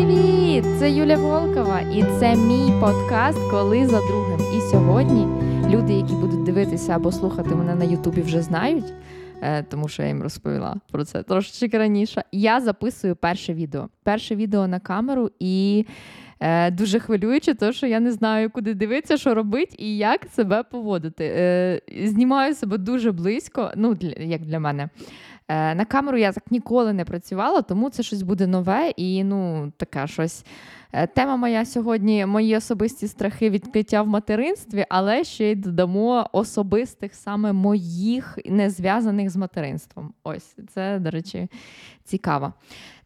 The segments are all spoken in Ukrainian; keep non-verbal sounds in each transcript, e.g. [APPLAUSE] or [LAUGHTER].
Привіт! Це Юля Волкова, і це мій подкаст Коли за другим. І сьогодні люди, які будуть дивитися або слухати мене на Ютубі, вже знають, е, тому що я їм розповіла про це трошечки раніше. Я записую перше відео. Перше відео на камеру і. Е, Дуже хвилююче, тому що я не знаю, куди дивитися, що робити і як себе поводити. Е, Знімаю себе дуже близько, ну для, як для мене. Е, На камеру я так ніколи не працювала, тому це щось буде нове і ну таке щось. Е, Тема моя сьогодні мої особисті страхи відкриття в материнстві, але ще й додамо особистих саме моїх, не зв'язаних з материнством. Ось це, до речі, цікаво.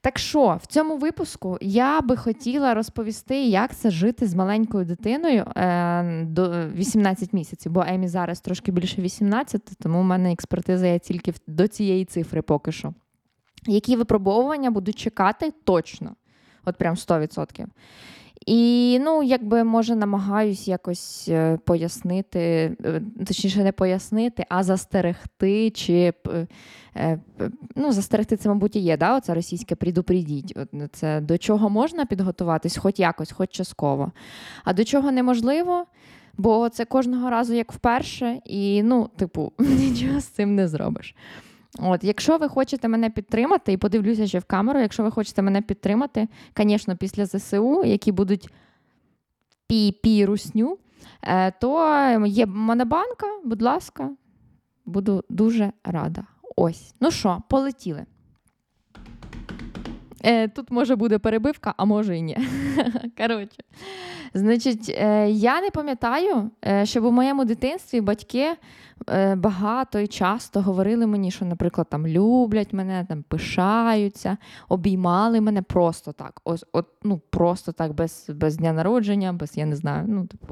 Так що в цьому випуску я би хотіла розповісти, як це жити з маленькою дитиною е, до 18 місяців, бо Емі зараз трошки більше 18, тому в мене експертиза є тільки до цієї цифри поки що. Які випробовування будуть чекати точно, от прям 100%. І ну, якби може намагаюсь якось е, пояснити, е, точніше, не пояснити, а застерегти чи е, ну, застерегти це, мабуть, і є, да? Оце російське предупредіть. Ну, Це до чого можна підготуватись, хоч якось, хоч частково. А до чого неможливо, бо це кожного разу як вперше, і ну, типу, [LAUGHS] нічого з цим не зробиш. От, якщо ви хочете мене підтримати, і подивлюся ще в камеру, якщо ви хочете мене підтримати, звісно, після ЗСУ, які будуть пі-пі русню, е, то є монобанка, будь ласка, буду дуже рада. Ось. Ну що, полетіли. Е, Тут може буде перебивка, а може і ні. [LAUGHS] Коротше, значить, е, я не пам'ятаю, е, щоб у моєму дитинстві батьки е, багато і часто говорили мені, що, наприклад, там люблять мене, там пишаються, обіймали мене просто так. Ось, от, ну, просто так, без, без дня народження, без я не знаю, ну, типу.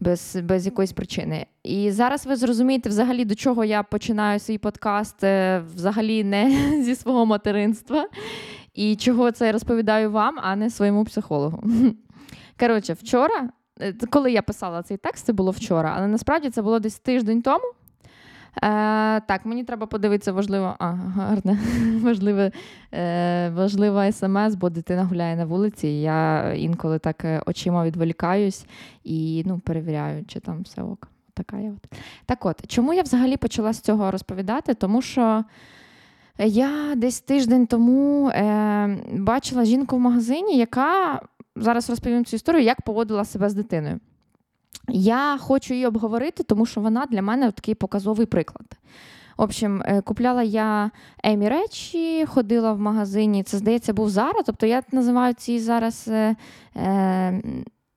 Без, без якоїсь причини. І зараз ви зрозумієте, взагалі, до чого я починаю свій подкаст, е, взагалі не [LAUGHS] зі свого материнства, і чого це я розповідаю вам, а не своєму психологу. [LAUGHS] Коротше, вчора, е, коли я писала цей текст, це було вчора, але насправді це було десь тиждень тому. Е, так, мені треба подивитися важливо, а, гарне, [LAUGHS] важливе, е, важлива смс, бо дитина гуляє на вулиці. і Я інколи так е, очима відволікаюсь і ну, перевіряю, чи там все ок. Така я от. Так от, чому я взагалі почала з цього розповідати? Тому що я десь тиждень тому е, бачила жінку в магазині, яка зараз розповім цю історію, як поводила себе з дитиною. Я хочу її обговорити, тому що вона для мене такий показовий приклад. В общем, е, купляла я Емі речі, ходила в магазині. Це, здається, був Зара. Тобто я називаю ці зараз е, е,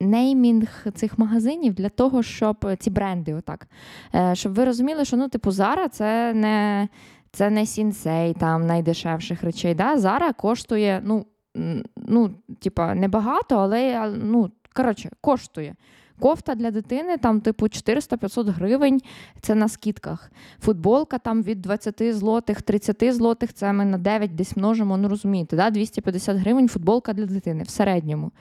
неймінг цих магазинів для того, щоб ці бренди, отак, е, щоб ви розуміли, що ну, типу, Зара це не. Це не Sinsay там найдешевших речей. Да? Зара коштує, ну, ну, типа, небагато, але ну, коротше, коштує. Кофта для дитини там, типу, 400-500 гривень, це на скидках. Футболка там від 20 злотих, 30 злотих, це ми на 9 десь множимо, ну розумієте, да? 250 гривень футболка для дитини в середньому.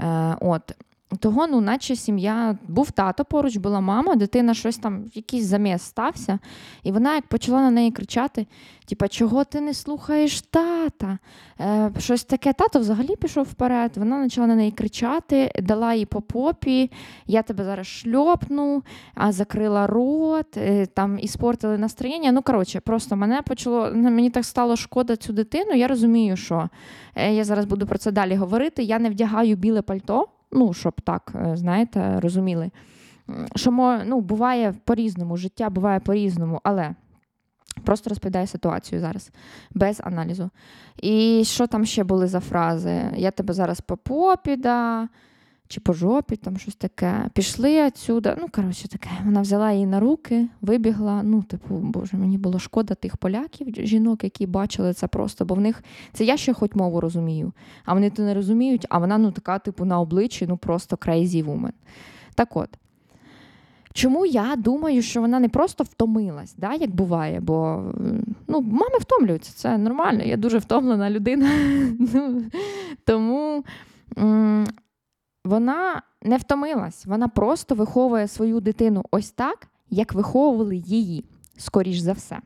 Е, от. Того, ну, наче сім'я, був тато поруч, була мама, дитина щось там, якийсь заміс стався, і вона як почала на неї кричати: типа, чого ти не слухаєш тата? Е, щось таке, тато взагалі пішов вперед. Вона почала на неї кричати, дала їй по попі, я тебе зараз шльопну, а закрила рот, е, там і спортили настроєння. Ну, коротше, просто мене почало, ну, мені так стало шкода цю дитину. Я розумію, що е, я зараз буду про це далі говорити. Я не вдягаю біле пальто. Ну, щоб так, е, знаєте, розуміли. Що ну, буває по-різному, життя буває по-різному, але просто розповідаю ситуацію зараз, без аналізу. І що там ще були за фрази? Я тебе зараз по попі, да, чи по жопі, там щось таке. Пішли отсюда. Ну, коротше, таке. Вона взяла її на руки, вибігла. Ну, типу, боже, мені було шкода тих поляків, жінок, які бачили це просто, бо в них це я ще хоч мову розумію, а вони то не розуміють, а вона ну така, типу, на обличчі, ну просто crazy woman. Так от. Чому я думаю, що вона не просто втомилась, да, як буває, бо ну, мами втомлюються, це нормально. Я дуже втомлена людина. [LAUGHS] Ну, Тому вона не втомилась, вона просто виховує свою дитину ось так, як виховували її, скоріш за все.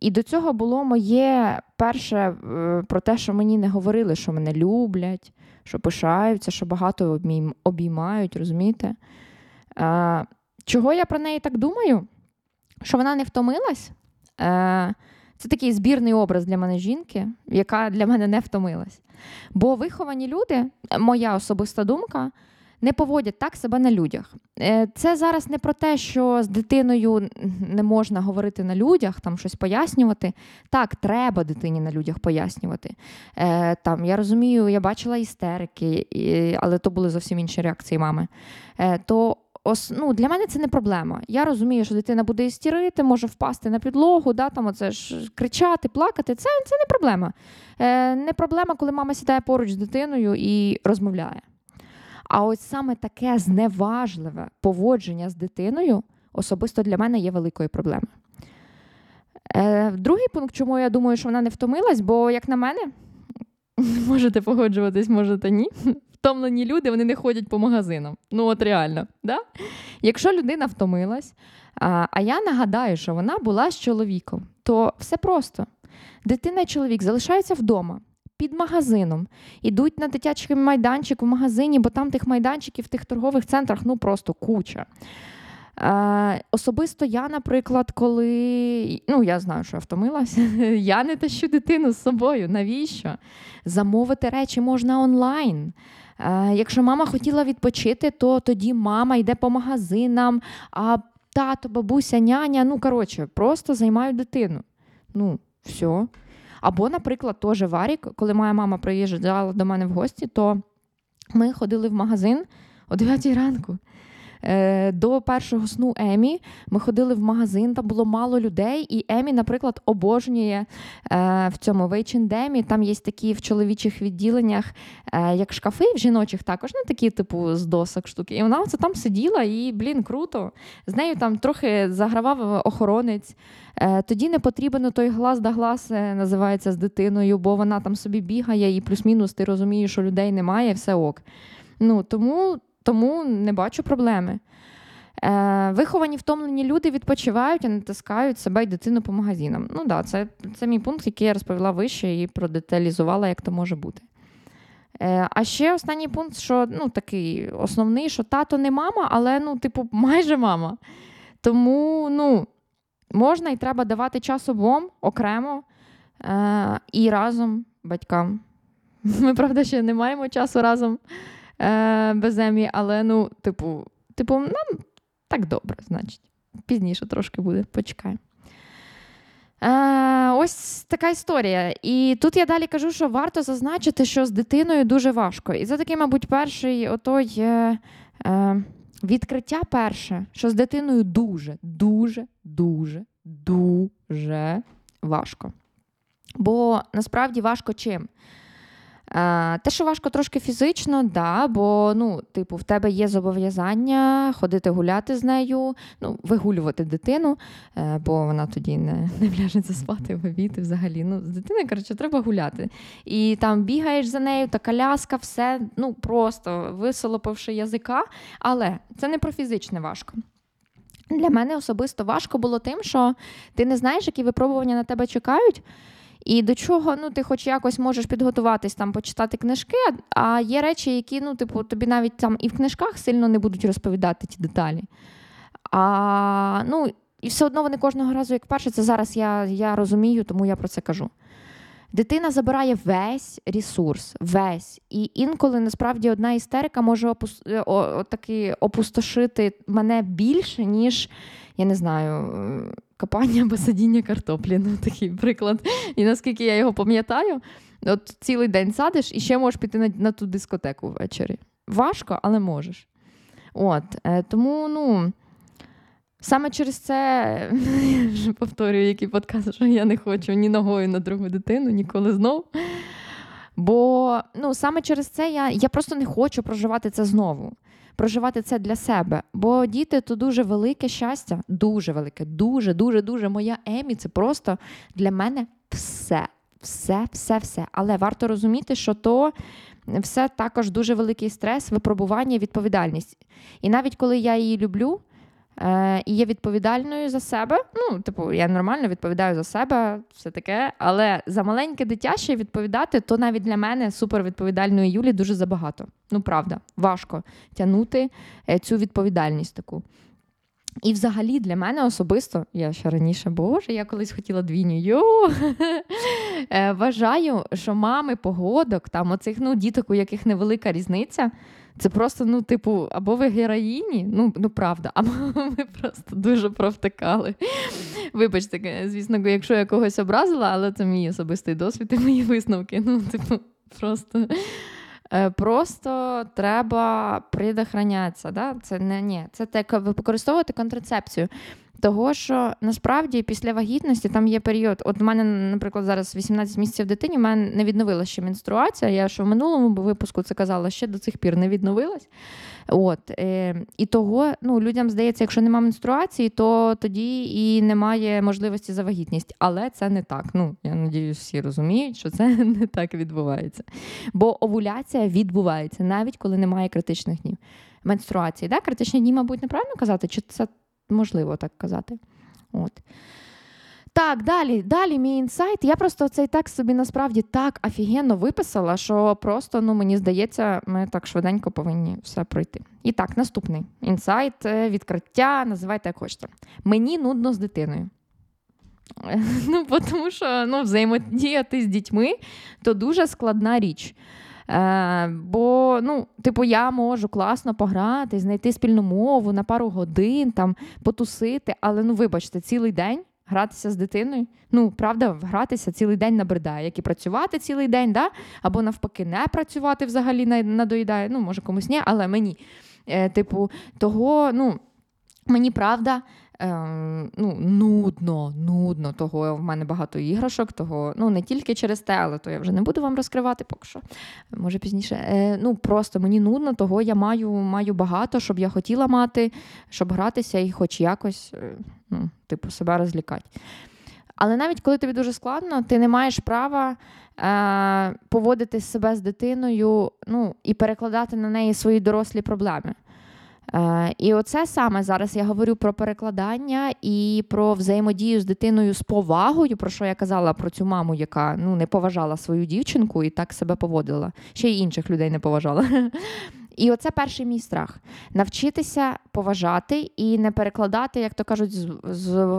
І до цього було моє перше е, про те, що мені не говорили, що мене люблять, що пишаються, що багато обіймають, розумієте? Чого я про неї так думаю? Що вона не втомилась? Е, це такий збірний образ для мене жінки, яка для мене не втомилась. Бо виховані люди, моя особиста думка, не поводять так себе на людях. Е, це зараз не про те, що з дитиною не можна говорити на людях, там щось пояснювати. Так, треба дитині на людях пояснювати. Е, там, Я розумію, я бачила істерики, але то були зовсім інші реакції мами. То ос, ну, Для мене це не проблема. Я розумію, що дитина буде істерити, може впасти на підлогу, да, там оце ж кричати, плакати. Це це не проблема. Е, Не проблема, коли мама сідає поруч з дитиною і розмовляє. А ось саме таке зневажливе поводження з дитиною особисто для мене є великою проблемою. Е, Другий пункт, чому я думаю, що вона не втомилась, бо, як на мене, [LAUGHS] можете погоджуватись, можете ні втомлені люди вони не ходять по магазинам. Ну, от реально. Да? Якщо людина втомилась, а, а я нагадаю, що вона була з чоловіком, то все просто. Дитина і чоловік залишаються вдома. Під магазином, ідуть на дитячий майданчик в магазині, бо там тих майданчиків в тих торгових центрах ну просто куча. Е, Особисто я, наприклад, коли ну я знаю, що я втомилася, [LAUGHS] я не тащу дитину з собою. Навіщо? Замовити речі можна онлайн. Е, якщо мама хотіла відпочити, то тоді мама йде по магазинам, а тато, бабуся, няня, ну коротше, просто займають дитину. Ну, все. Або, наприклад, теж варік, коли моя мама приїжджала до мене в гості, то ми ходили в магазин о 9 ранку. Е, до першого сну Емі ми ходили в магазин, там було мало людей, і Емі, наприклад, обожнює е, в цьому H&M, Там є такі в чоловічих відділеннях, е, як шкафи, в жіночих також, ну такі, типу, з досок штуки. І вона оце там сиділа, і, блін, круто. З нею там трохи загравав охоронець. Тоді не потрібен той глаз да глаз називається з дитиною, бо вона там собі бігає, і плюс-мінус ти розумієш, що людей немає, все ок. Ну, Тому тому не бачу проблеми. Е, Виховані втомлені люди відпочивають і натискають себе і дитину по магазинам. Ну да, це це мій пункт, який я розповіла вище і продеталізувала, як то може бути. Е, А ще останній пункт, що ну, такий основний, що тато не мама, але ну, типу, майже мама. Тому ну, можна і треба давати час обом окремо е, і разом батькам. Ми, правда, ще не маємо часу разом е, без Емі, але ну, типу, типу, нам так добре, значить. Пізніше трошки буде, почекаємо. Е, Ось така історія. І тут я далі кажу, що варто зазначити, що з дитиною дуже важко. І це такий, мабуть, перший отой е, е, відкриття перше, що з дитиною дуже, дуже, дуже, дуже важко. Бо насправді важко чим? Те, що важко трошки фізично, да, бо ну, типу, в тебе є зобов'язання ходити гуляти з нею, ну, вигулювати дитину, е, бо вона тоді не не вляжеться спати в обід взагалі. Ну, З дитиною, коротше, треба гуляти. І там бігаєш за нею, та коляска, все ну, просто висолопивши язика. Але це не про фізичне важко. Для мене особисто важко було тим, що ти не знаєш, які випробування на тебе чекають. І до чого ну, ти хоч якось можеш підготуватись, там, почитати книжки, а є речі, які ну, типу, тобі навіть там і в книжках сильно не будуть розповідати ті деталі. А, ну, І все одно вони кожного разу, як перше, це зараз я, я розумію, тому я про це кажу. Дитина забирає весь ресурс, весь. І інколи насправді одна істерика може опус... Е, о, таки опустошити мене більше, ніж я не знаю, копання або садіння картоплі. Ну, такий приклад. І наскільки я його пам'ятаю, от цілий день садиш і ще можеш піти на, на ту дискотеку ввечері. Важко, але можеш. От, е, Тому, ну. Саме через це [LAUGHS] я вже повторюю, який подкаст, що я не хочу ні ногою на другу дитину, ніколи знов. Бо ну, саме через це я я просто не хочу проживати це знову проживати це для себе. Бо діти то дуже велике щастя, дуже велике, дуже, дуже, дуже. Моя Емі це просто для мене все, все, все, все. Але варто розуміти, що то. Все також дуже великий стрес, випробування, відповідальність. І навіть коли я її люблю, е, і є відповідальною за себе. Ну, типу, я нормально відповідаю за себе, все таке. Але за маленьке дитя ще відповідати, то навіть для мене супервідповідальної Юлі дуже забагато. Ну, правда, важко тягнути е, цю відповідальність таку. І взагалі для мене особисто, я ще раніше, боже, я колись хотіла двійню. Йо! [LAUGHS] Е, вважаю, що мами погодок, там оцих ну, діток, у яких невелика різниця, це просто, ну, типу, або ви героїні, ну ну правда, або [LAUGHS] ми просто дуже провтикали. Вибачте, звісно, якщо я когось образила, але це мій особистий досвід і мої висновки. Ну, типу, просто. Е, просто треба предохранятися. Да? Це не ні, це те, використовувати контрацепцію. Того, що насправді після вагітності там є період. От в мене, наприклад, зараз 18 місяців дитині, в мене не відновилася ще менструація. Я що в минулому випуску це казала, ще до цих пір не відновилась. От, е, І того ну, людям здається, якщо немає менструації, то тоді і немає можливості за вагітність. Але це не так. Ну, Я надіюсь, всі розуміють, що це [LAUGHS] не так відбувається. Бо овуляція відбувається навіть коли немає критичних днів. Менструації. Да? Критичні дні, мабуть, неправильно казати, чи це можливо так казати. От. Так, далі, далі мій інсайт. Я просто цей текст собі насправді так офігенно виписала, що просто, ну, мені здається, ми так швиденько повинні все пройти. І так, наступний інсайт, е, відкриття, називайте як хочете. Мені нудно з дитиною. [LAUGHS] Ну, Тому що ну, взаємодіяти з дітьми то дуже складна річ. Е, Бо, ну, типу, я можу класно пограти, знайти спільну мову на пару годин, там, потусити, але ну, вибачте, цілий день гратися з дитиною. Ну, правда, гратися цілий день набридає, як і працювати цілий день, да? або навпаки, не працювати взагалі надоїдає. Ну, може, комусь ні, але мені. Е, Типу, того, ну, мені правда Ем, ну, нудно, нудно, того в мене багато іграшок, того ну не тільки через те, але то я вже не буду вам розкривати, поки що. Може пізніше. Е, Ну просто мені нудно, того я маю маю багато, щоб я хотіла мати, щоб гратися і хоч якось е, ну, типу, себе розлікати. Але навіть коли тобі дуже складно, ти не маєш права е, поводити себе з дитиною ну, і перекладати на неї свої дорослі проблеми. Е, і оце саме зараз я говорю про перекладання і про взаємодію з дитиною з повагою, про що я казала про цю маму, яка ну не поважала свою дівчинку і так себе поводила. Ще й інших людей не поважала. І оце перший мій страх навчитися поважати і не перекладати, як то кажуть, з, з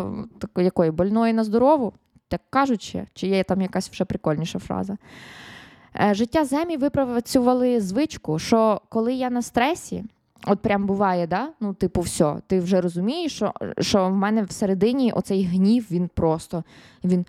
якої больної на здорову, так кажучи, чи є там якась вже прикольніша фраза. Е, життя земі випрацювали звичку, що коли я на стресі. От прям буває, да? Ну, типу, все, ти вже розумієш, що що в мене всередині оцей гнів, він просто він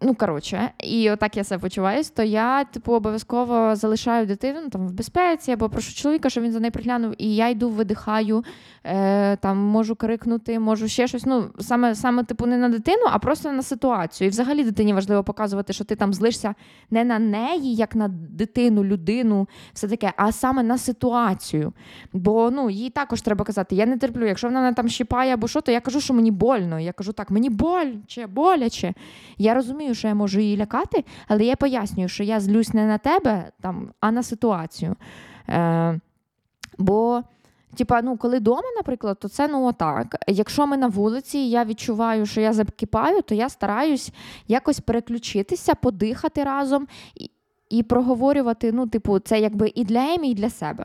Ну, коротше, і отак я себе почуваюсь, то я, типу, обов'язково залишаю дитину ну, там в безпеці або прошу чоловіка, щоб він за нею приглянув, і я йду, видихаю, е, там можу крикнути, можу ще щось. Ну, саме, саме, типу, не на дитину, а просто на ситуацію. І взагалі дитині важливо показувати, що ти там злишся не на неї, як на дитину, людину, все таке, а саме на ситуацію. Бо ну, їй також треба казати, я не терплю. Якщо вона там щипає або що, то я кажу, що мені больно. Я кажу, так, мені боляче, боляче. Я розумію, що я можу її лякати, але я пояснюю, що я злюсь не на тебе, там, а на ситуацію. Е, Бо, типа, ну, коли вдома, наприклад, то це ну отак. Якщо ми на вулиці, і я відчуваю, що я закипаю, то я стараюсь якось переключитися, подихати разом і, і проговорювати, ну, типу, це якби і для Емі, і для себе.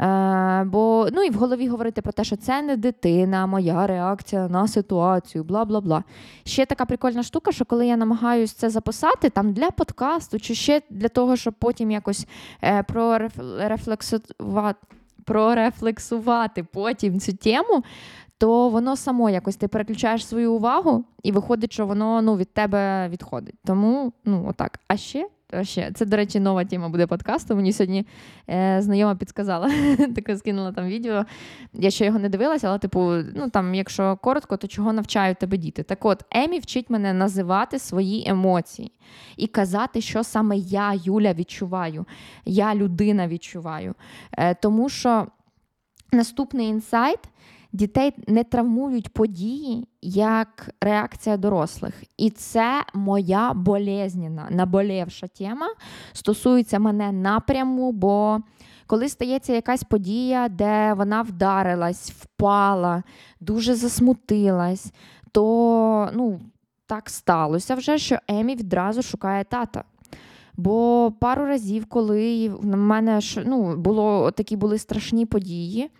Е, бо ну і в голові говорити про те, що це не дитина, моя реакція на ситуацію, бла бла бла. Ще така прикольна штука, що коли я намагаюся це записати там для подкасту, чи ще для того, щоб потім якось е, прорефлексувати, прорефлексувати потім цю тему. То воно само якось ти переключаєш свою увагу, і виходить, що воно ну, від тебе відходить. Тому ну, отак. А ще ще. Це, до речі, нова тема буде подкасту. Мені сьогодні е, знайома підказала, [LAUGHS] таке скинула там відео. Я ще його не дивилася, але, типу, ну там, якщо коротко, то чого навчають тебе діти? Так от, Емі вчить мене називати свої емоції і казати, що саме я, Юля, відчуваю, я людина відчуваю. Е, Тому що наступний інсайт дітей не травмують події як реакція дорослих. І це моя болезненна, наболівша тема стосується мене напряму, бо коли стається якась подія, де вона вдарилась, впала, дуже засмутилась, то ну, так сталося вже, що Емі відразу шукає тата. Бо пару разів, коли в мене ну, було такі були страшні події,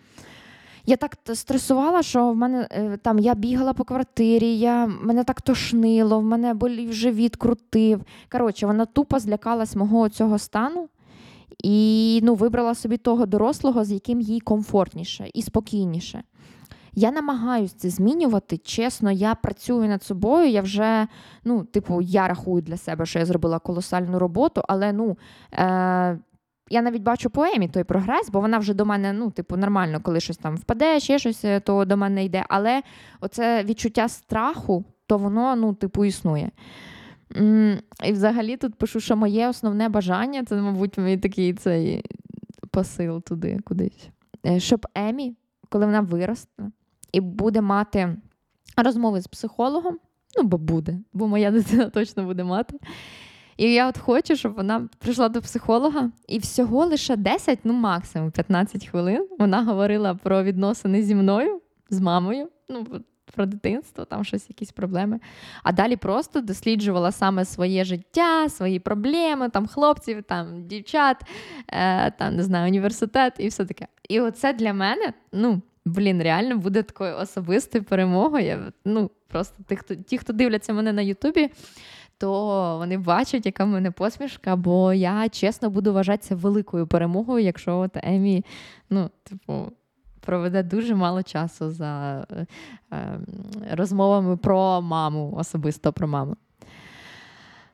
я так стресувала, що в мене е, там я бігала по квартирі, я, мене так тошнило, в мене болів живіт крутив. Коротше, вона тупо злякалась мого цього стану і ну, вибрала собі того дорослого, з яким їй комфортніше і спокійніше. Я намагаюся це змінювати. Чесно, я працюю над собою. Я вже, ну, типу, я рахую для себе, що я зробила колосальну роботу, але ну. Е- я навіть бачу поемі той прогрес, бо вона вже до мене, ну, типу, нормально, коли щось там впаде, ще щось, е, то до мене йде. Але оце відчуття страху, то воно, ну, типу, існує. І взагалі тут пишу, що моє основне бажання це, мабуть, мій такий цей посил туди кудись. Е, щоб Емі, коли вона виросте і буде мати розмови з психологом, ну, бо буде, бо моя дитина точно буде мати. І я от хочу, щоб вона прийшла до психолога, і всього лише 10, ну максимум 15 хвилин вона говорила про відносини зі мною, з мамою. ну, про дитинство, там щось, якісь проблеми. А далі просто досліджувала саме своє життя, свої проблеми, там хлопців, там дівчат, е, там не знаю, університет і все таке. І оце для мене, ну. Блін, реально буде такою особистою перемогою. Ну, Просто ті, хто ті, хто дивляться мене на Ютубі, то вони бачать, яка в мене посмішка, бо я чесно буду вважатися великою перемогою, якщо от Емі, ну, типу, проведе дуже мало часу за е, е, розмовами про маму, особисто про маму.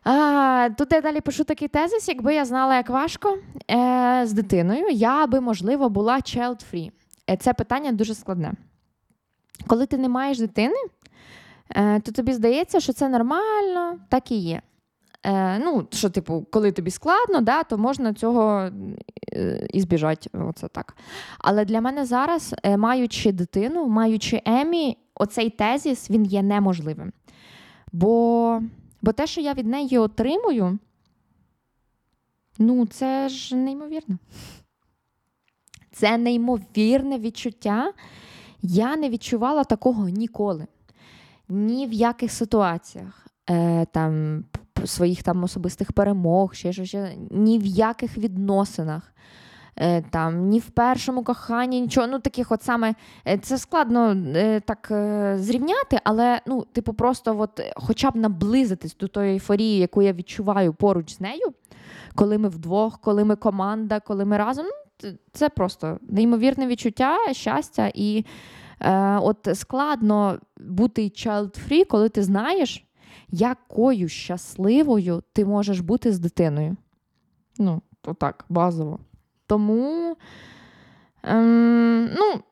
А, Тут я далі пишу такий тезис, якби я знала, як важко е, з дитиною, я би, можливо, була child-free. Е, це питання дуже складне. Коли ти не маєш дитини, то тобі здається, що це нормально, так і є. Е, Ну, що, типу, коли тобі складно, да, то можна цього е, і збіжати. Оце так. Але для мене зараз, е, маючи дитину, маючи Емі, оцей тезіс він є неможливим. Бо бо те, що я від неї отримую, ну, це ж неймовірно. Це неймовірне відчуття. Я не відчувала такого ніколи. Ні в яких ситуаціях. Е, там своїх там особистих перемог, ще щось, ні в яких відносинах. Е, там, Ні в першому коханні, нічого. Ну, таких от саме е, Це складно е, так зрівняти, але ну, типу, просто от, хоча б наблизитись до тої ейфорії, яку я відчуваю поруч з нею, коли ми вдвох, коли ми команда, коли ми разом. Ну, Це просто неймовірне відчуття, щастя. І от складно бути child-free, коли ти знаєш, якою щасливою ти можеш бути з дитиною. Ну, то так, базово. Тому ем, ну,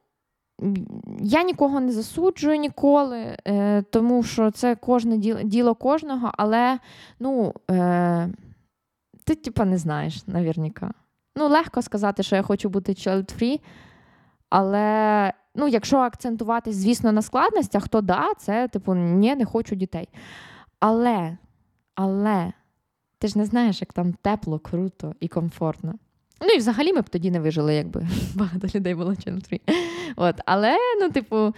я нікого не засуджую ніколи, е, тому що це кожне діло, діло кожного, але ну, е, ти, типа, не знаєш, навірніка. Ну, легко сказати, що я хочу бути child-free, але ну, якщо акцентуватись, звісно, на складностях, то да, це, типу, ні, не хочу дітей. Але, але, ти ж не знаєш, як там тепло, круто і комфортно. Ну і взагалі ми б тоді не вижили, якби [LAUGHS] багато людей було чим-фрі. От, Але, ну, типу,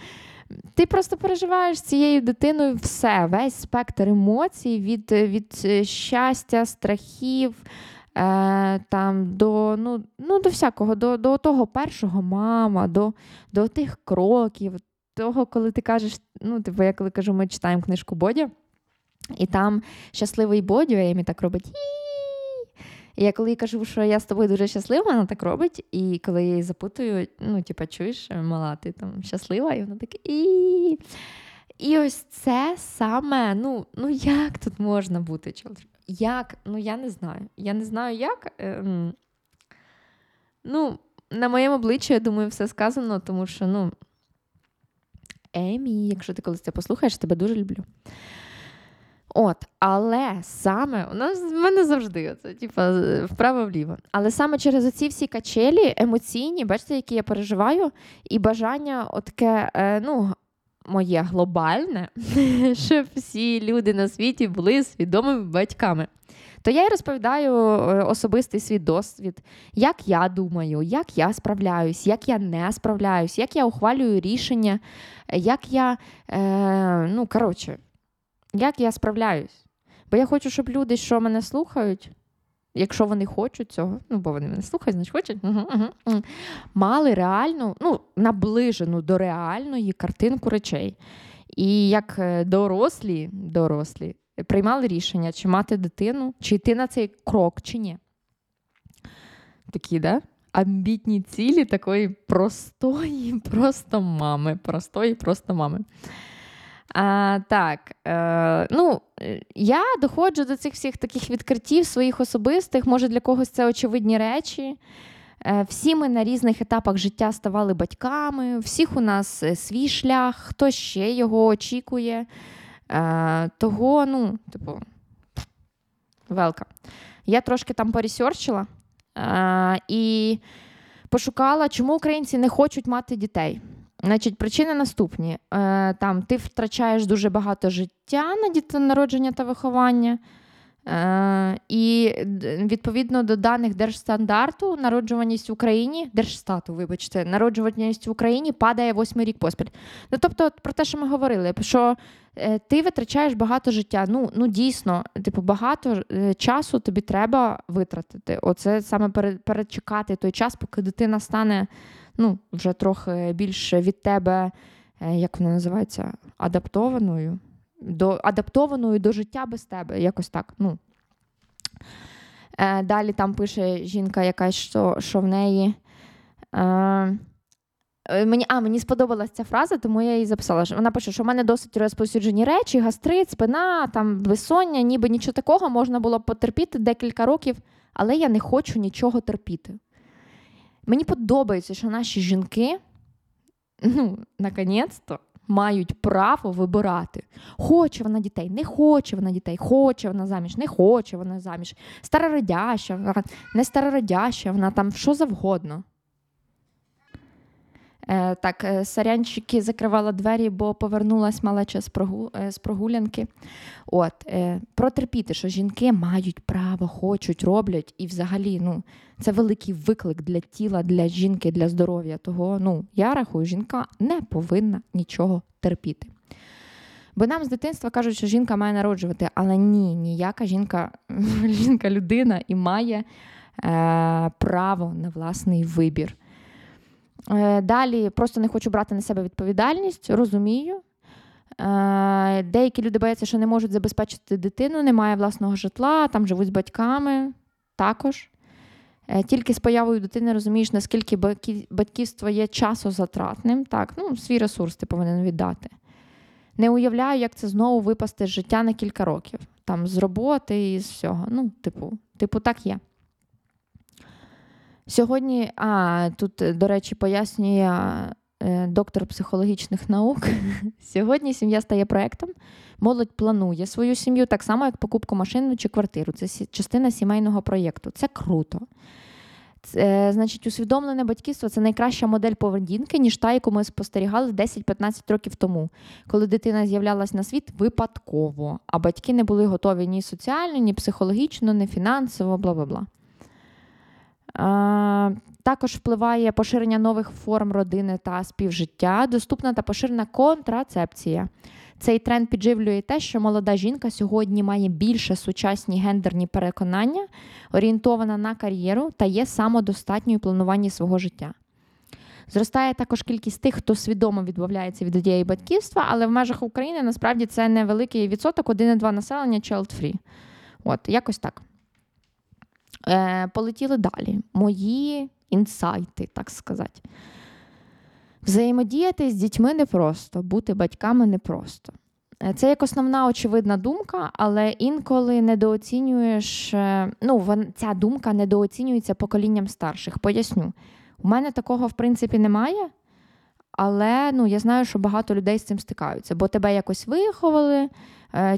ти просто переживаєш з цією дитиною все, весь спектр емоцій від від щастя, страхів е, там, до ну, ну, до всякого, до до того першого мама, до до тих кроків, того, коли ти кажеш, ну, типу, я коли кажу, ми читаємо книжку Бодя. І там щасливий Бодю, а Емі так робить. І я коли кажу, що я з тобою дуже щаслива, вона так робить. І коли я її запитую, ну, типа, чуєш, мала, ти там щаслива, і вона така і. І ось це саме, ну ну як тут можна бути? Як? Ну, я не знаю. Я не знаю, як. Ем... Ну, на моєму обличчі, я думаю, все сказано, тому що, ну, Емі, якщо ти колись це послухаєш, тебе дуже люблю. От, але саме у нас в мене завжди це, типу, вправо-вліво. Але саме через оці всі качелі емоційні, бачите, які я переживаю, і бажання таке, е, ну, моє глобальне, [LAUGHS] щоб всі люди на світі були свідомими батьками. То я й розповідаю е, особистий свій досвід, як я думаю, як я справляюсь, як я не справляюсь, як я ухвалюю рішення, як я, е, ну, коротше, як я справляюсь. Бо я хочу, щоб люди, що мене слухають, якщо вони хочуть цього, ну, бо вони мене слухають, значить хочуть, угу, угу, мали реальну, ну, наближену до реальної картинку речей. І як е, дорослі, дорослі приймали рішення, чи мати дитину, чи йти на цей крок, чи ні. Такі, да? Амбітні цілі такої простої, [LAUGHS] просто мами. Простої, просто мами. А, Так, е, ну, я доходжу до цих всіх таких відкриттів своїх особистих, може, для когось це очевидні речі. Е, всі ми на різних етапах життя ставали батьками, всіх у нас е, свій шлях, хто ще його очікує. Е, Того, ну, типу, велка. Я трошки там поресерчила е, і пошукала, чому українці не хочуть мати дітей. Значить, причини наступні: Е, там ти втрачаєш дуже багато життя на дітонародження та виховання. Е, І відповідно до даних держстандарту, народжуваність в Україні, держстату, вибачте, народжуваність в Україні падає восьмий рік поспіль. Ну тобто, про те, що ми говорили, що е, ти витрачаєш багато життя. Ну ну дійсно, типу, багато е, часу тобі треба витратити. Оце саме перечекати той час, поки дитина стане ну, вже трохи більше від тебе, е, як вона називається, адаптованою до адаптованою до життя без тебе. Якось так. ну. Е, Далі там пише жінка якась, що що в неї. Е, е Мені а, мені сподобалася ця фраза, тому я її записала. Вона пише, що в мене досить розповсюджені речі, гастрит, спина, там безсоння, ніби нічого такого можна було потерпіти декілька років, але я не хочу нічого терпіти. Мені подобається, що наші жінки, ну, наконець-то, мають право вибирати. Хоче вона дітей, не хоче вона дітей, хоче вона заміж, не хоче вона заміж. Старородяща, не старородяща, вона там що завгодно. Е, Так, е, сарянчики закривала двері, бо повернулась малеча з. Е, з прогулянки. От, Протерпіти, що жінки мають право, хочуть, роблять, і взагалі ну, це великий виклик для тіла, для жінки, для здоров'я. Того ну, я рахую, жінка не повинна нічого терпіти. Бо нам з дитинства кажуть, що жінка має народжувати, але ні, ніяка жінка [LAUGHS] жінка людина і має е, право на власний вибір. Е, Далі просто не хочу брати на себе відповідальність, розумію. Е, Деякі люди бояться, що не можуть забезпечити дитину, немає власного житла, там живуть з батьками також. Е, тільки з появою дитини розумієш, наскільки батьківство є часозатратним. Так, ну, свій ресурс ти повинен віддати. Не уявляю, як це знову випасти з життя на кілька років, там з роботи і з всього. Ну, типу, типу, так є. Сьогодні, а тут, до речі, пояснює е, доктор психологічних наук. [LAUGHS] Сьогодні сім'я стає проектом. Молодь планує свою сім'ю так само, як покупку машини чи квартиру. Це частина сімейного проєкту. Це круто. Це, Значить, усвідомлене батьківство це найкраща модель поведінки, ніж та, яку ми спостерігали 10-15 років тому, коли дитина з'являлась на світ випадково, а батьки не були готові ні соціально, ні психологічно, ні фінансово, бла бла бла. Також впливає поширення нових форм родини та співжиття, доступна та поширена контрацепція. Цей тренд підживлює те, що молода жінка сьогодні має більше сучасні гендерні переконання, орієнтована на кар'єру та є самодостатньою у плануванні свого життя. Зростає також кількість тих, хто свідомо відмовляється від ідеї батьківства, але в межах України насправді це невеликий відсоток, 1,2 населення child-free. От, якось так. Е, Полетіли далі. Мої інсайти, так сказати. Взаємодіяти з дітьми непросто, бути батьками непросто. Е, це як основна очевидна думка, але інколи недооцінюєш. Е, ну, ця думка недооцінюється поколінням старших. Поясню, у мене такого, в принципі, немає. Але ну, я знаю, що багато людей з цим стикаються, бо тебе якось виховали,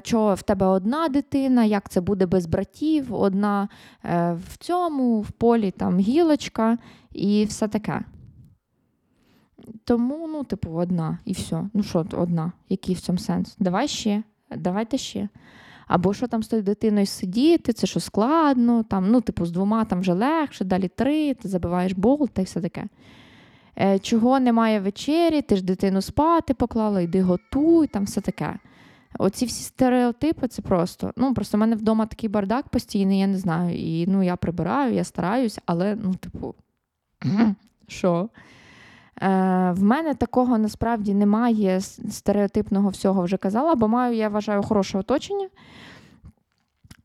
що в тебе одна дитина, як це буде без братів, одна е, в цьому, в полі там гілочка і все таке. Тому, ну, типу, одна і все. Ну що, одна, який в цьому сенс? Давай ще, давайте ще. Або що там з тою дитиною сидіти, це що складно, там, ну, типу, з двома там вже легше, далі три, ти забиваєш болт та й все таке. Е, Чого немає вечері, ти ж дитину спати поклала, йди готуй, там все таке. Оці всі стереотипи, це просто. Ну, просто в мене вдома такий бардак постійний, я не знаю. І ну, я прибираю, я стараюсь, але, ну, типу, що? Е, В мене такого насправді немає стереотипного всього вже казала, бо маю, я вважаю, хороше оточення.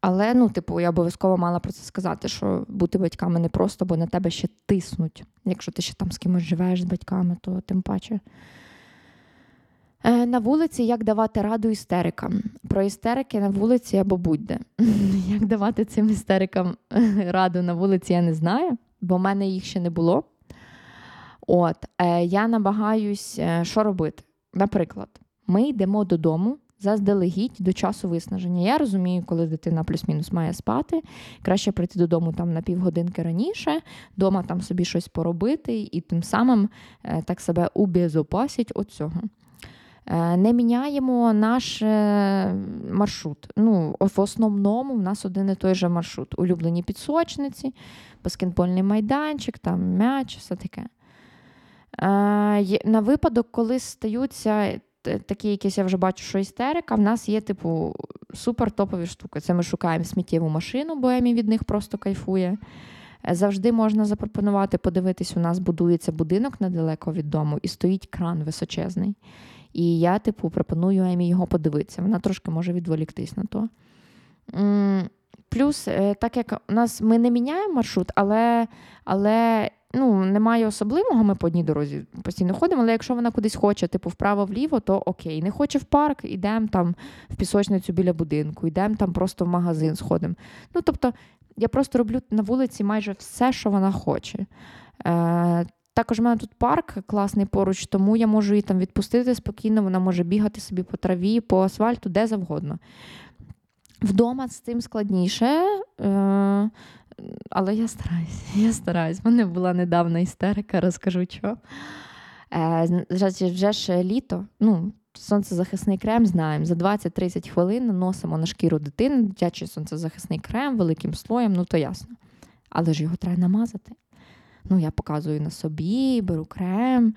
Але, ну, типу, я обов'язково мала про це сказати, що бути батьками не просто, бо на тебе ще тиснуть. Якщо ти ще там з кимось живеш з батьками, то тим паче. Е, на вулиці як давати раду істерикам. Про істерики на вулиці або будь-де. [LAUGHS] Як давати цим істерикам раду на вулиці, я не знаю, бо в мене їх ще не було. От, е, Я намагаюсь, е, що робити. Наприклад, ми йдемо додому заздалегідь до часу виснаження. Я розумію, коли дитина плюс-мінус має спати. Краще прийти додому там на півгодинки раніше, вдома там собі щось поробити і тим самим е, так себе убезопасить від цього. Е, не міняємо наш е, маршрут. Ну, В основному в нас один і той же маршрут. Улюблені підсочниці, баскетбольний майданчик, там м'яч, все таке. На випадок, коли стаються такі, якісь я вже бачу, що істерика, в нас є, типу, супер топові штуки. Це ми шукаємо сміттєву машину, бо Емі від них просто кайфує. Е, завжди можна запропонувати подивитись, у нас будується будинок недалеко від дому і стоїть кран височезний. І я, типу, пропоную Емі його подивитися. Вона трошки може відволіктись на то. Плюс, е, так як у нас ми не міняємо маршрут, але але ну, немає особливого, ми по одній дорозі постійно ходимо, але якщо вона кудись хоче, типу вправо-вліво, то окей. Не хоче в парк, йдемо там в пісочницю біля будинку, йдемо там просто в магазин, сходимо. Ну, тобто, я просто роблю на вулиці майже все, що вона хоче. Е, Також в мене тут парк класний поруч, тому я можу її там відпустити спокійно, вона може бігати собі по траві, по асфальту, де завгодно. Вдома з цим складніше. Е, але я стараюсь, [LAUGHS] я стараюсь. У мене була недавна істерика, розкажу що. Е, Вже ж літо, ну, сонцезахисний крем знаємо. За 20-30 хвилин наносимо на шкіру дитини дитячий сонцезахисний крем великим слоєм, ну то ясно. Але ж його треба намазати. Ну, Я показую на собі, беру крем.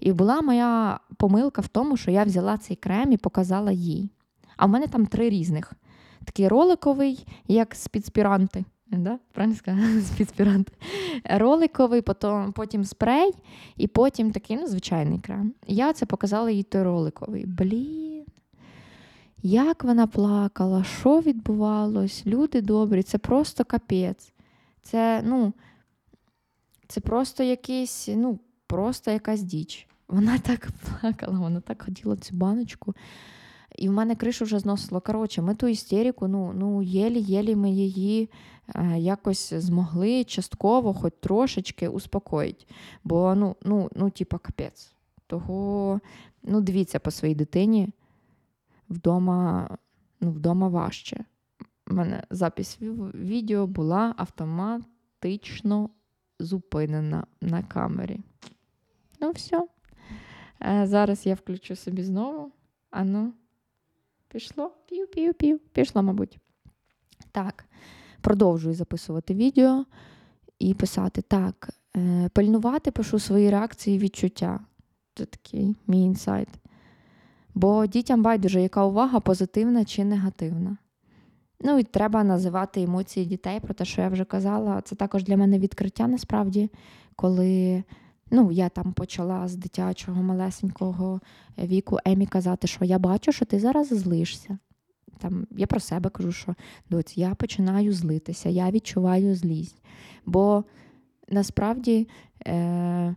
І була моя помилка в тому, що я взяла цей крем і показала їй. А в мене там три різних: такий роликовий, як спідспіранти. Да? Правильно сказала? [LAUGHS] Роликовий, потім потім спрей, і потім такий ну, звичайний крем. Я це показала їй той роликовий. Блін. Як вона плакала, що відбувалось? Люди добрі, це просто капець. Це, ну, це просто якийсь, ну, просто якась діч. Вона [LAUGHS] так плакала, вона так хотіла цю баночку. І в мене кришу вже зносило. Коротше, ми ту істерику, ну, ну єлі-єлі ми її е, якось змогли частково, хоч трошечки успокоїти. Бо, ну, ну, ну, типа, капець. Того, ну, дивіться по своїй дитині вдома, ну, вдома важче. У мене запись відео була автоматично зупинена на камері. Ну, все. Зараз я включу собі знову. Ану. Пішло, пів-пів-пів. Пішло, мабуть. Так, продовжую записувати відео і писати так. Е, пильнувати пишу свої реакції і відчуття. Це такий мій інсайт. Бо дітям байдуже, яка увага позитивна чи негативна. Ну і треба називати емоції дітей про те, що я вже казала. Це також для мене відкриття насправді, коли Ну, я там почала з дитячого малесенького віку Емі казати, що я бачу, що ти зараз злишся. Там, Я про себе кажу, що доць, я починаю злитися, я відчуваю злість. Бо насправді е,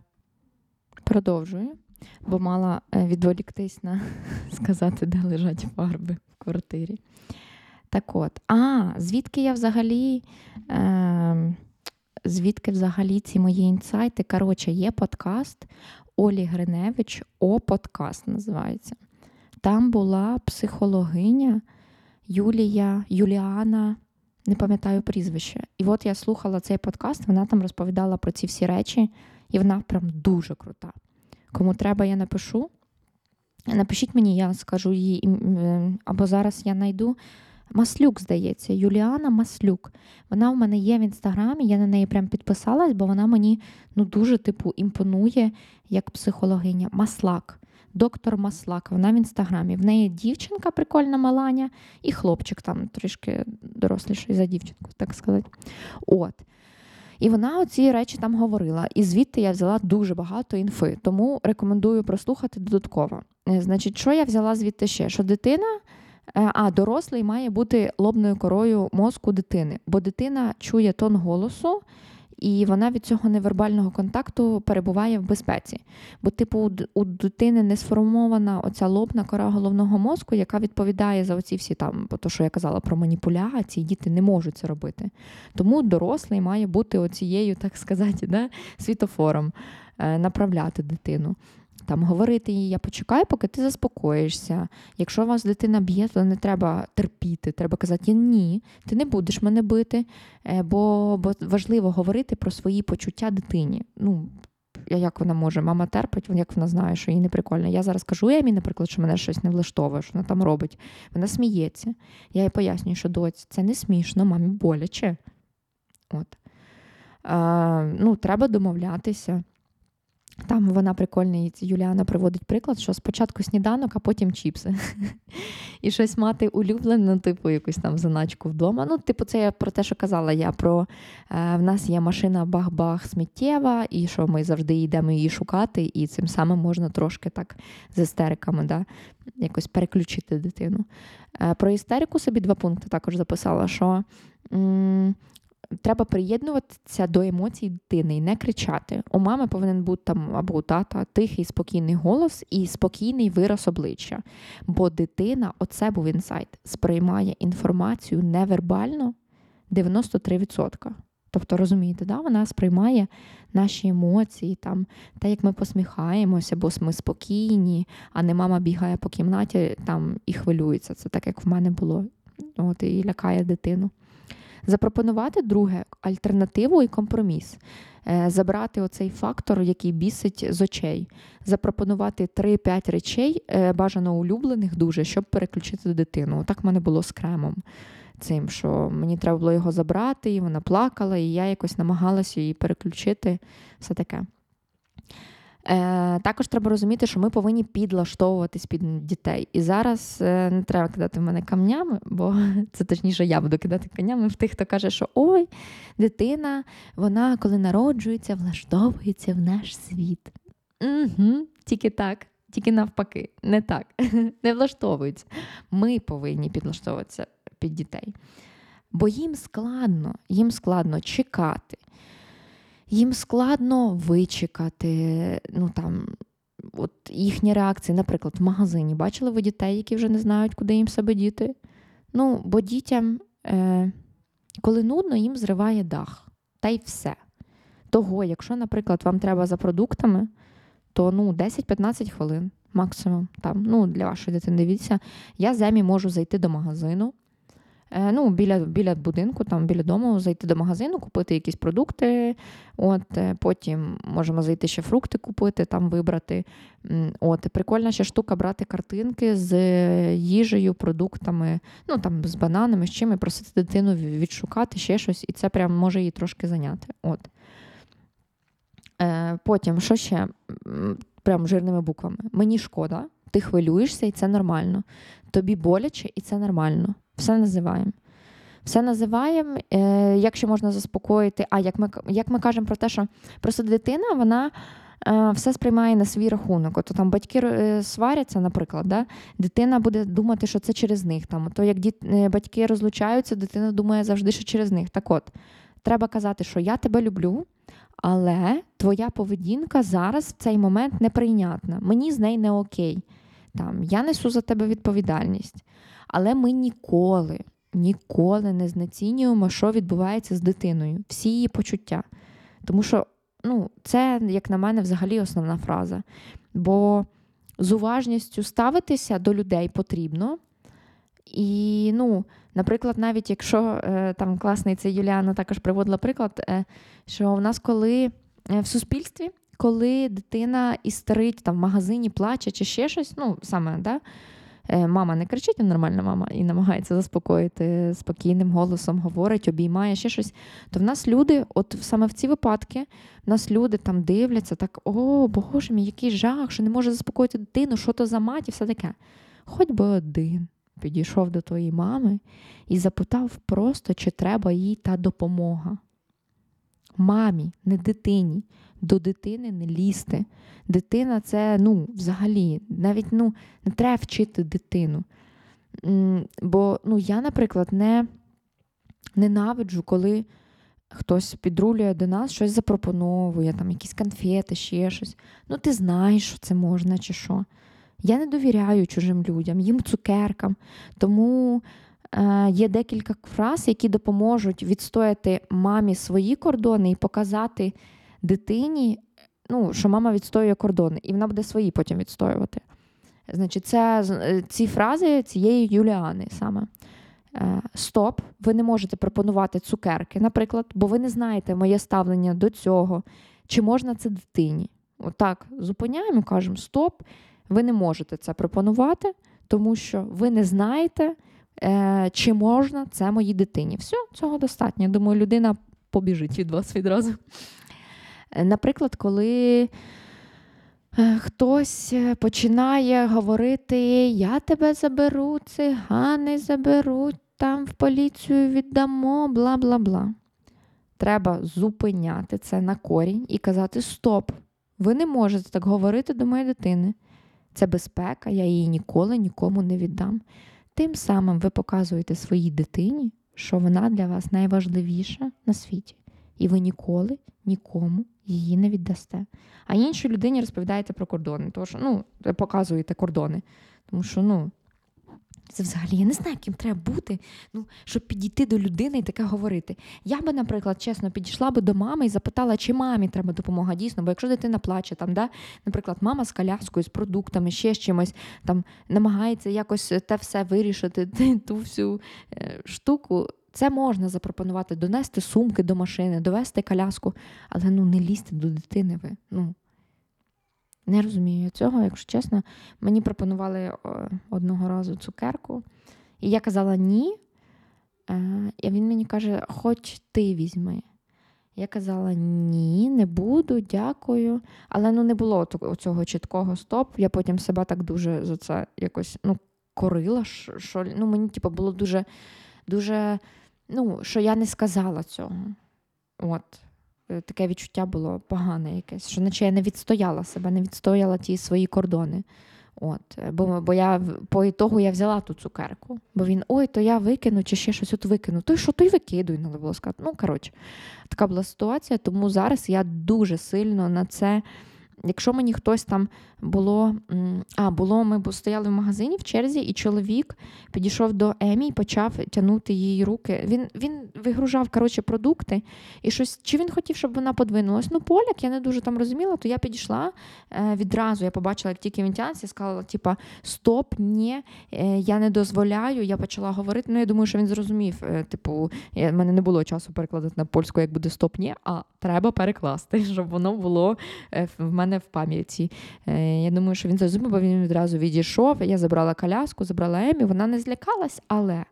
продовжую, бо мала е, відволіктись на [LAUGHS] сказати, де лежать фарби в квартирі. Так от, а, звідки я взагалі. Е, звідки взагалі ці мої інсайти. Коротше, є подкаст Олі Гриневич, О подкаст називається. Там була психологиня Юлія, Юліана, не пам'ятаю прізвище. І от я слухала цей подкаст, вона там розповідала про ці всі речі, і вона прям дуже крута. Кому треба, я напишу. Напишіть мені, я скажу її, або зараз я знайду. Маслюк, здається, Юліана Маслюк. Вона в мене є в інстаграмі, я на неї прям підписалась, бо вона мені ну, дуже типу імпонує як психологиня. Маслак. Доктор Маслак, вона в інстаграмі. В неї дівчинка прикольна Маланя, і хлопчик там трішки доросліший за дівчинку, так сказати. От. І вона оці речі там говорила. І звідти я взяла дуже багато інфи, тому рекомендую прослухати додатково. Е, значить, що я взяла звідти ще? Що дитина, а дорослий має бути лобною корою мозку дитини, бо дитина чує тон голосу. І вона від цього невербального контакту перебуває в безпеці. Бо, типу, у дитини не сформована оця лобна кора головного мозку, яка відповідає за оці всі там, то, що я казала про маніпуляції, діти не можуть це робити. Тому дорослий має бути оцією, так сказати, да, світофором, е, направляти дитину там говорити їй, я почекаю, поки ти заспокоїшся. Якщо вас дитина б'є, то не треба терпіти. Треба казати, ні, ти не будеш мене бити, е, бо бо важливо говорити про свої почуття дитині. Ну, як вона може, мама терпить, як вона знає, що їй не прикольно. Я зараз кажу Емі, наприклад, що мене щось не влаштовує, що вона там робить. Вона сміється. Я їй пояснюю, що доць, це не смішно, мамі боляче. От. А, ну, Треба домовлятися. Там вона прикольна, Юліана приводить приклад, що спочатку сніданок, а потім чіпси. [LAUGHS] І щось мати улюблену, типу, якусь там заначку вдома. Ну, типу, це я про те, що казала я про е, в нас є машина бах-бах сміттєва, і що ми завжди йдемо її шукати, і цим самим можна трошки так з істериками да, якось переключити дитину. Е, про істерику собі два пункти також записала, що. Треба приєднуватися до емоцій дитини і не кричати. У мами повинен бути там або у тата тихий, спокійний голос і спокійний вираз обличчя. Бо дитина, оце був інсайт, сприймає інформацію невербально 93%. Тобто, розумієте, да? вона сприймає наші емоції, там, те, як ми посміхаємося, бо ми спокійні, а не мама бігає по кімнаті там і хвилюється. Це так, як в мене було. От, І лякає дитину. Запропонувати друге альтернативу і компроміс. Е, забрати оцей фактор, який бісить з очей, запропонувати 3-5 речей, е, бажано улюблених дуже, щоб переключити дитину. Отак в мене було з кремом. Цим, що мені треба було його забрати, і вона плакала, і я якось намагалася її переключити. Все таке. Е, Також треба розуміти, що ми повинні підлаштовуватись під дітей. І зараз е, не треба кидати мене камнями, бо [LAUGHS] це точніше, я буду кидати камнями в тих, хто каже, що ой, дитина, вона коли народжується, влаштовується в наш світ. Угу, Тільки так, тільки навпаки, не так. [LAUGHS] Не влаштовується. Ми повинні підлаштовуватися під дітей. Бо їм складно, їм складно чекати їм складно вичекати. ну там, от Їхні реакції, наприклад, в магазині бачили ви дітей, які вже не знають, куди їм себе діти. Ну, Бо дітям, е, коли нудно, їм зриває дах. Та й все. Того, якщо, наприклад, вам треба за продуктами, то ну, 10-15 хвилин максимум. Там, ну, Для вашої дитини дивіться, я з Емі можу зайти до магазину. Е, ну, біля біля будинку, там біля дому, зайти до магазину, купити якісь продукти. От, е, Потім можемо зайти ще фрукти купити, там вибрати. От, Прикольна ще штука брати картинки з їжею, продуктами, ну там з бананами, з чим і просити дитину відшукати ще щось, і це прям може її трошки зайняти. От. Е, Потім, що ще? Прям жирними буквами. Мені шкода, ти хвилюєшся, і це нормально. Тобі боляче, і це нормально. Все називаємо. Все називаємо, е, якщо можна заспокоїти. А як ми як ми кажемо про те, що просто дитина вона е, все сприймає на свій рахунок. От там батьки е, сваряться, наприклад, да? дитина буде думати, що це через них. Там, То як діт, батьки розлучаються, дитина думає завжди, що через них. Так от, треба казати, що я тебе люблю, але твоя поведінка зараз в цей момент неприйнятна. Мені з нею не окей. Там, Я несу за тебе відповідальність. Але ми ніколи, ніколи не знецінюємо, що відбувається з дитиною, всі її почуття. Тому що ну, це, як на мене, взагалі основна фраза. Бо з уважністю ставитися до людей потрібно. І, ну, наприклад, навіть якщо е, там класний це Юліана також приводила приклад, е, що у нас коли в суспільстві, коли дитина істерить там в магазині, плаче чи ще щось, ну, саме, да, Е, мама не кричить, нормальна мама, і намагається заспокоїти спокійним голосом, говорить, обіймає ще щось. То в нас люди, от саме в ці випадки, в нас люди там дивляться, так, о, боже мій, який жах, що не може заспокоїти дитину, що то за мать і все таке. Хоч би один підійшов до твоєї мами і запитав просто, чи треба їй та допомога. Мамі, не дитині до дитини не лізти. Дитина це ну, взагалі, навіть ну, не треба вчити дитину. Бо ну, я, наприклад, не ненавиджу, коли хтось підрулює до нас, щось запропоновує, там якісь конфети, ще щось. Ну, ти знаєш, що це можна чи що. Я не довіряю чужим людям, їм цукеркам. Тому є декілька фраз, які допоможуть відстояти мамі свої кордони і показати дитині, ну, що мама відстоює кордони, і вона буде свої потім відстоювати. Значить, це е, ці фрази цієї Юліани саме. Е, стоп, ви не можете пропонувати цукерки, наприклад, бо ви не знаєте моє ставлення до цього, чи можна це дитині. Отак, зупиняємо, кажемо, стоп, ви не можете це пропонувати, тому що ви не знаєте, е, чи можна це моїй дитині. Все, цього достатньо. Думаю, людина побіжить від вас відразу. Е, наприклад, коли е, хтось е, починає говорити: Я тебе заберу, цигани заберуть, там в поліцію віддамо, бла бла бла. Треба зупиняти це на корінь і казати: Стоп! Ви не можете так говорити до моєї дитини. Це безпека, я її ніколи нікому не віддам. Тим самим ви показуєте своїй дитині, що вона для вас найважливіша на світі. І ви ніколи нікому її не віддасте. А іншій людині розповідаєте про кордони, тому що ну, показуєте кордони. Тому що, ну, це взагалі я не знаю, ким треба бути, ну, щоб підійти до людини і таке говорити. Я би, наприклад, чесно, підійшла би до мами і запитала, чи мамі треба допомога дійсно, бо якщо дитина плаче, там, да, наприклад, мама з коляскою, з продуктами, ще з чимось, там намагається якось те все вирішити, [LAUGHS] ту всю е, штуку. Це можна запропонувати донести сумки до машини, довести коляску, але ну не лізьте до дитини ви. Ну, Не розумію цього, якщо чесно. Мені пропонували одного разу цукерку, і я казала ні. Е, і він мені каже, хоч ти візьми. Я казала ні, не буду, дякую. Але ну не було цього чіткого стоп. Я потім себе так дуже за це якось ну, корила. що ну, Мені типу, було дуже дуже, ну, що я не сказала цього. От. Е, таке відчуття було погане якесь, що наче я не відстояла себе, не відстояла ті свої кордони. От, е, Бо бо я по ітогу я взяла ту цукерку, бо він ой, то я викину чи ще щось от викину. То й що, то й викидуй, не було сказати. Ну, коротше, така була ситуація, тому зараз я дуже сильно на це Якщо мені хтось там було, а було, ми стояли в магазині в черзі, і чоловік підійшов до Емі і почав тягнути її руки. Він він вигружав коротше, продукти і щось. Чи він хотів, щоб вона подвинулась? Ну, поляк, я не дуже там розуміла, то я підійшла е, відразу. Я побачила, як тільки він тягнеться, я сказала, типа, стоп, ні, е, я не дозволяю. Я почала говорити. Ну, я думаю, що він зрозумів. Е, типу, в мене не було часу перекладати на польську, як буде стоп, ні, а треба перекласти, [LAUGHS] щоб воно було в мене мене в пам'яті. Е, я думаю, що він зрозумів, бо він відразу відійшов. Я забрала коляску, забрала Емі, вона не злякалась, але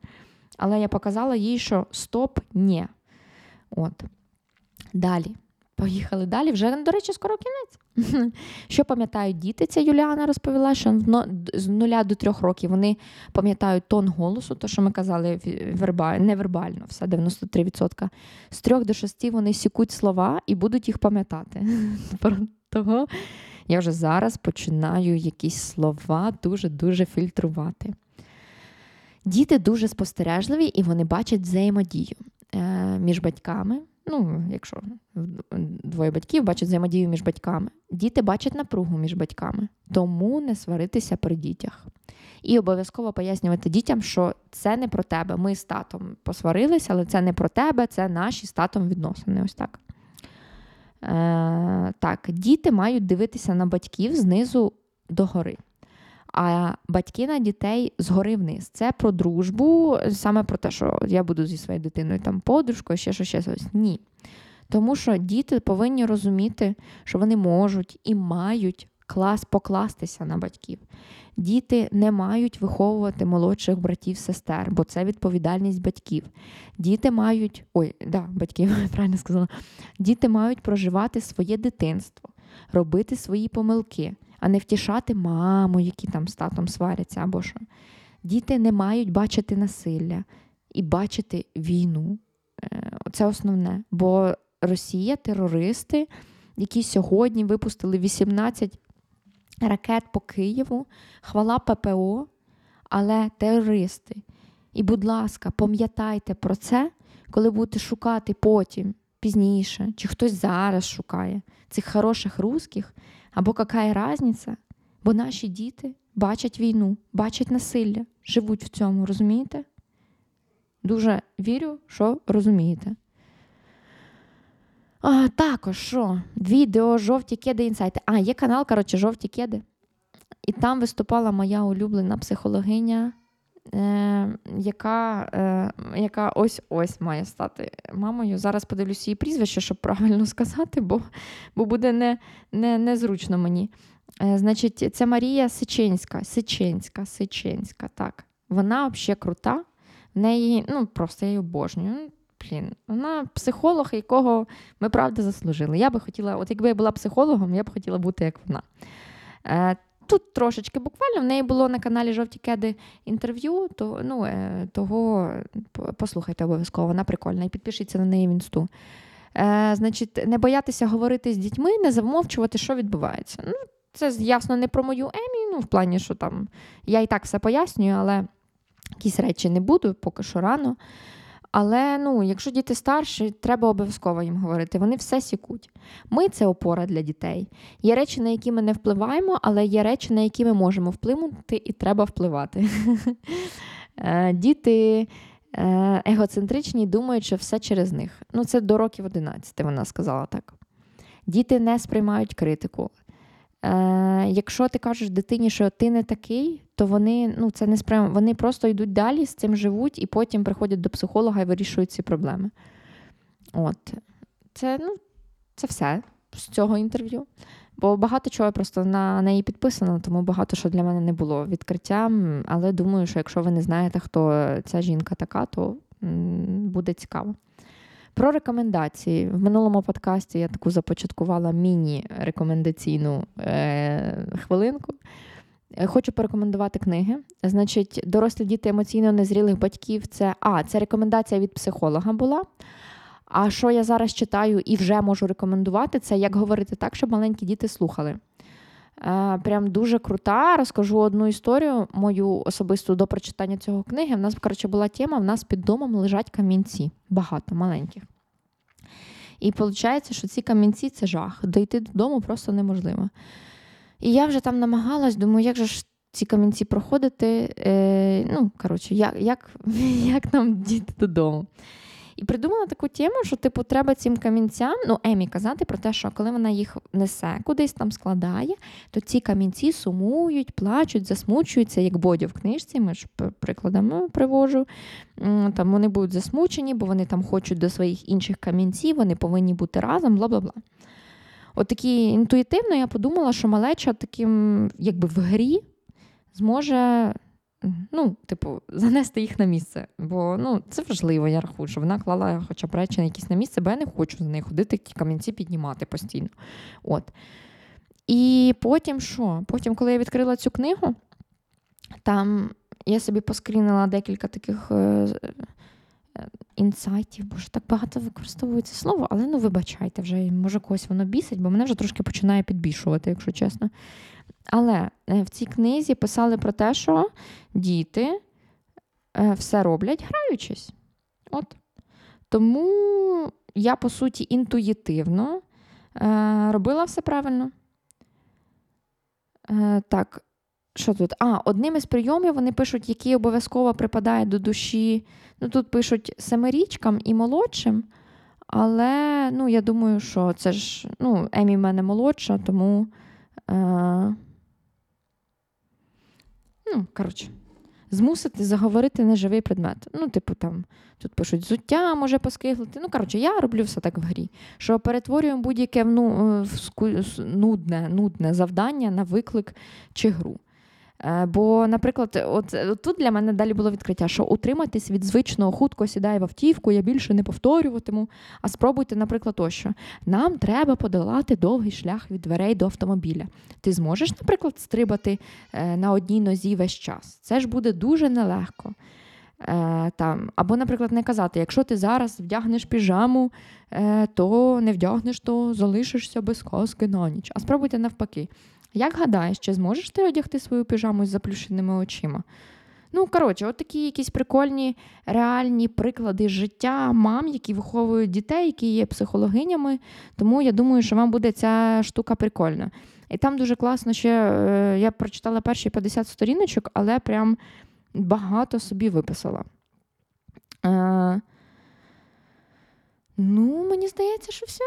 але я показала їй, що стоп, ні. От. Далі. Поїхали далі. Вже, до речі, скоро кінець. [LAUGHS] Що пам'ятають діти? Ця Юліана розповіла, що з нуля до трьох років вони пам'ятають тон голосу, то, що ми казали, невербально, все 93%. З трьох до шести вони сікуть слова і будуть їх пам'ятати. [LAUGHS] Того я вже зараз починаю якісь слова дуже-дуже фільтрувати. Діти дуже спостережливі і вони бачать взаємодію е, між батьками. Ну, якщо двоє батьків бачать взаємодію між батьками. Діти бачать напругу між батьками, тому не сваритися при дітях. І обов'язково пояснювати дітям, що це не про тебе. Ми з татом посварилися, але це не про тебе, це наші з татом відносини. Ось так. Е, Так, діти мають дивитися на батьків знизу догори. А батьки на дітей згори вниз. Це про дружбу, саме про те, що я буду зі своєю дитиною там подружкою, ще щось, ще щось. Ні. Тому що діти повинні розуміти, що вони можуть і мають клас покластися на батьків. Діти не мають виховувати молодших братів, сестер, бо це відповідальність батьків. Діти мають, ой, да, батьків, [LAUGHS] правильно сказала, діти мають проживати своє дитинство, робити свої помилки, а не втішати маму, які там з татом сваряться або що. Діти не мають бачити насилля і бачити війну. Е, це основне. Бо Росія, терористи, які сьогодні випустили 18 ракет по Києву, хвала ППО, але терористи. І, будь ласка, пам'ятайте про це, коли будете шукати потім, пізніше, чи хтось зараз шукає цих хороших русських, або яка різниця, бо наші діти бачать війну, бачать насилля, живуть в цьому, розумієте? Дуже вірю, що розумієте. А, Також що? Відео жовті кеди інсайти. А, є канал, коротше, жовті кеди. І там виступала моя улюблена психологиня, е, яка е, яка ось-ось має стати мамою. Зараз подивлюся її прізвище, щоб правильно сказати, бо бо буде не, не, незручно мені. Е, Значить, це Марія Сиченська. Сиченська, Сиченська, так. Вона взагалі крута. В неї, ну, просто я її обожнюю блін, вона психолог, якого ми правда заслужили. Я би хотіла, от якби я була психологом, я б хотіла бути як вона. Е, Тут трошечки буквально в неї було на каналі Жовті Кеди інтерв'ю, то, ну, е, того послухайте обов'язково, вона прикольна. І підпишіться на неї в інсту. Е, Значить, не боятися говорити з дітьми, не замовчувати, що відбувається. Ну, Це ясно не про мою Емі, ну, в плані, що там я і так все пояснюю, але якісь речі не буду, поки що рано. Але ну, якщо діти старші, треба обов'язково їм говорити. Вони все сікуть. Ми це опора для дітей. Є речі, на які ми не впливаємо, але є речі, на які ми можемо вплинути, і треба впливати. [LAUGHS] Е, діти е, егоцентричні думають, що все через них. Ну, це до років 11, вона сказала так. Діти не сприймають критику. Е, Якщо ти кажеш дитині, що ти не такий, то вони ну, це не спрям... вони просто йдуть далі, з цим живуть і потім приходять до психолога і вирішують ці проблеми. От. Це ну, це все з цього інтерв'ю. Бо багато чого просто на неї підписано, тому багато що для мене не було відкриттям. Але думаю, що якщо ви не знаєте, хто ця жінка така, то буде цікаво. Про рекомендації. В минулому подкасті я таку започаткувала міні-рекомендаційну е- хвилинку. Е, хочу порекомендувати книги. Значить, дорослі діти емоційно незрілих батьків це а, це рекомендація від психолога була. А що я зараз читаю і вже можу рекомендувати, це як говорити так, щоб маленькі діти слухали. Е, прям дуже крута. Розкажу одну історію, мою особисту до прочитання цього книги. У нас, коротше, була тема: в нас під домом лежать камінці, багато маленьких. І виходить, що ці камінці це жах. Дойти додому просто неможливо. І я вже там намагалась, думаю, як же ж ці камінці проходити. Е, Ну, коротше, як, як, [LAUGHS] як нам діти додому. І придумала таку тему, що типу треба цим камінцям, ну Емі казати про те, що коли вона їх несе, кудись там складає, то ці камінці сумують, плачуть, засмучуються, як Бодю в книжці. Ми ж прикладами привожу. Там вони будуть засмучені, бо вони там хочуть до своїх інших камінців, вони повинні бути разом, бла бла бла. От такі інтуїтивно я подумала, що малеча таким, якби в грі зможе ну, типу, занести їх на місце. Бо ну, це важливо, я рахую, що вона клала хоча б речі на якісь на місце, бо я не хочу за неї ходити, ті камінці піднімати постійно. От. І потім що? Потім, коли я відкрила цю книгу, там я собі поскрінила декілька таких. Е, інсайтів, бо ж так багато використовується слово, але ну вибачайте, вже може когось воно бісить, бо мене вже трошки починає підбільшувати, якщо чесно. Але е, в цій книзі писали про те, що діти е, все роблять, граючись. От. Тому я, по суті, інтуїтивно е, робила все правильно. Так, що тут? А, одним із прийомів вони пишуть, який обов'язково припадає до душі. Ну, тут пишуть семирічкам і молодшим. Але ну, я думаю, що це ж ну, Емі в мене молодша, тому. Ну, коротше, змусити заговорити неживий предмет. Ну, типу, там тут пишуть зуття може поскиглити. Ну, коротше, я роблю все так в грі. Що перетворюємо будь-яке ну, нудне, нудне завдання на виклик чи гру. Е, бо, наприклад, от, от тут для мене далі було відкриття, що утриматись від звичного хутко сідає в автівку, я більше не повторюватиму. А спробуйте, наприклад, ось що. Нам треба подолати довгий шлях від дверей до автомобіля. Ти зможеш, наприклад, стрибати е, на одній нозі весь час. Це ж буде дуже нелегко. Е, там. Або, наприклад, не казати, якщо ти зараз вдягнеш піжаму, то не вдягнеш, то залишишся без казки на ніч. А спробуйте навпаки. Як гадаєш, чи зможеш ти одягти свою піжаму з заплющеними очима? Ну, коротше, от такі якісь прикольні реальні приклади життя мам, які виховують дітей, які є психологинями. Тому я думаю, що вам буде ця штука прикольна. І там дуже класно ще е, я прочитала перші 50 сторіночок, але прям багато собі виписала. Е, Ну, мені здається, що все.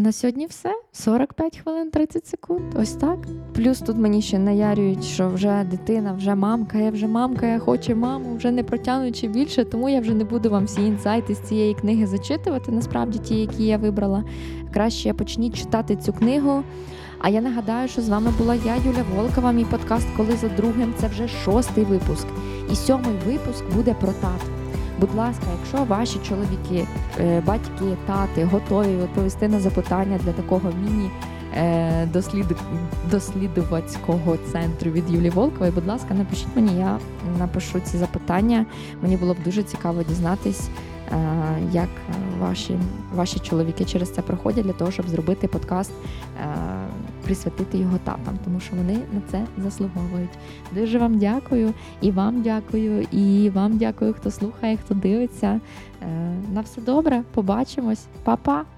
На сьогодні все. 45 хвилин 30 секунд. Ось так. Плюс тут мені ще наярюють, що вже дитина, вже мамка, я вже мамка, я хочу маму, вже не протягнучи більше, тому я вже не буду вам всі інсайти з цієї книги зачитувати. Насправді ті, які я вибрала. Краще почніть читати цю книгу. А я нагадаю, що з вами була я, Юля Волкова. Мій подкаст, коли за другим це вже шостий випуск. І сьомий випуск буде про тато. Будь ласка, якщо ваші чоловіки, е, батьки, тати готові відповісти на запитання для такого міні е, дослідувацького центру від Юлії Волкової, будь ласка, напишіть мені, я напишу ці запитання. Мені було б дуже цікаво дізнатись, е, як ваші ваші чоловіки через це проходять для того, щоб зробити подкаст присвятити його татам, тому що вони на це заслуговують. Дуже вам дякую і вам дякую, і вам дякую, хто слухає, хто дивиться. Е, на все добре, побачимось, Па-па!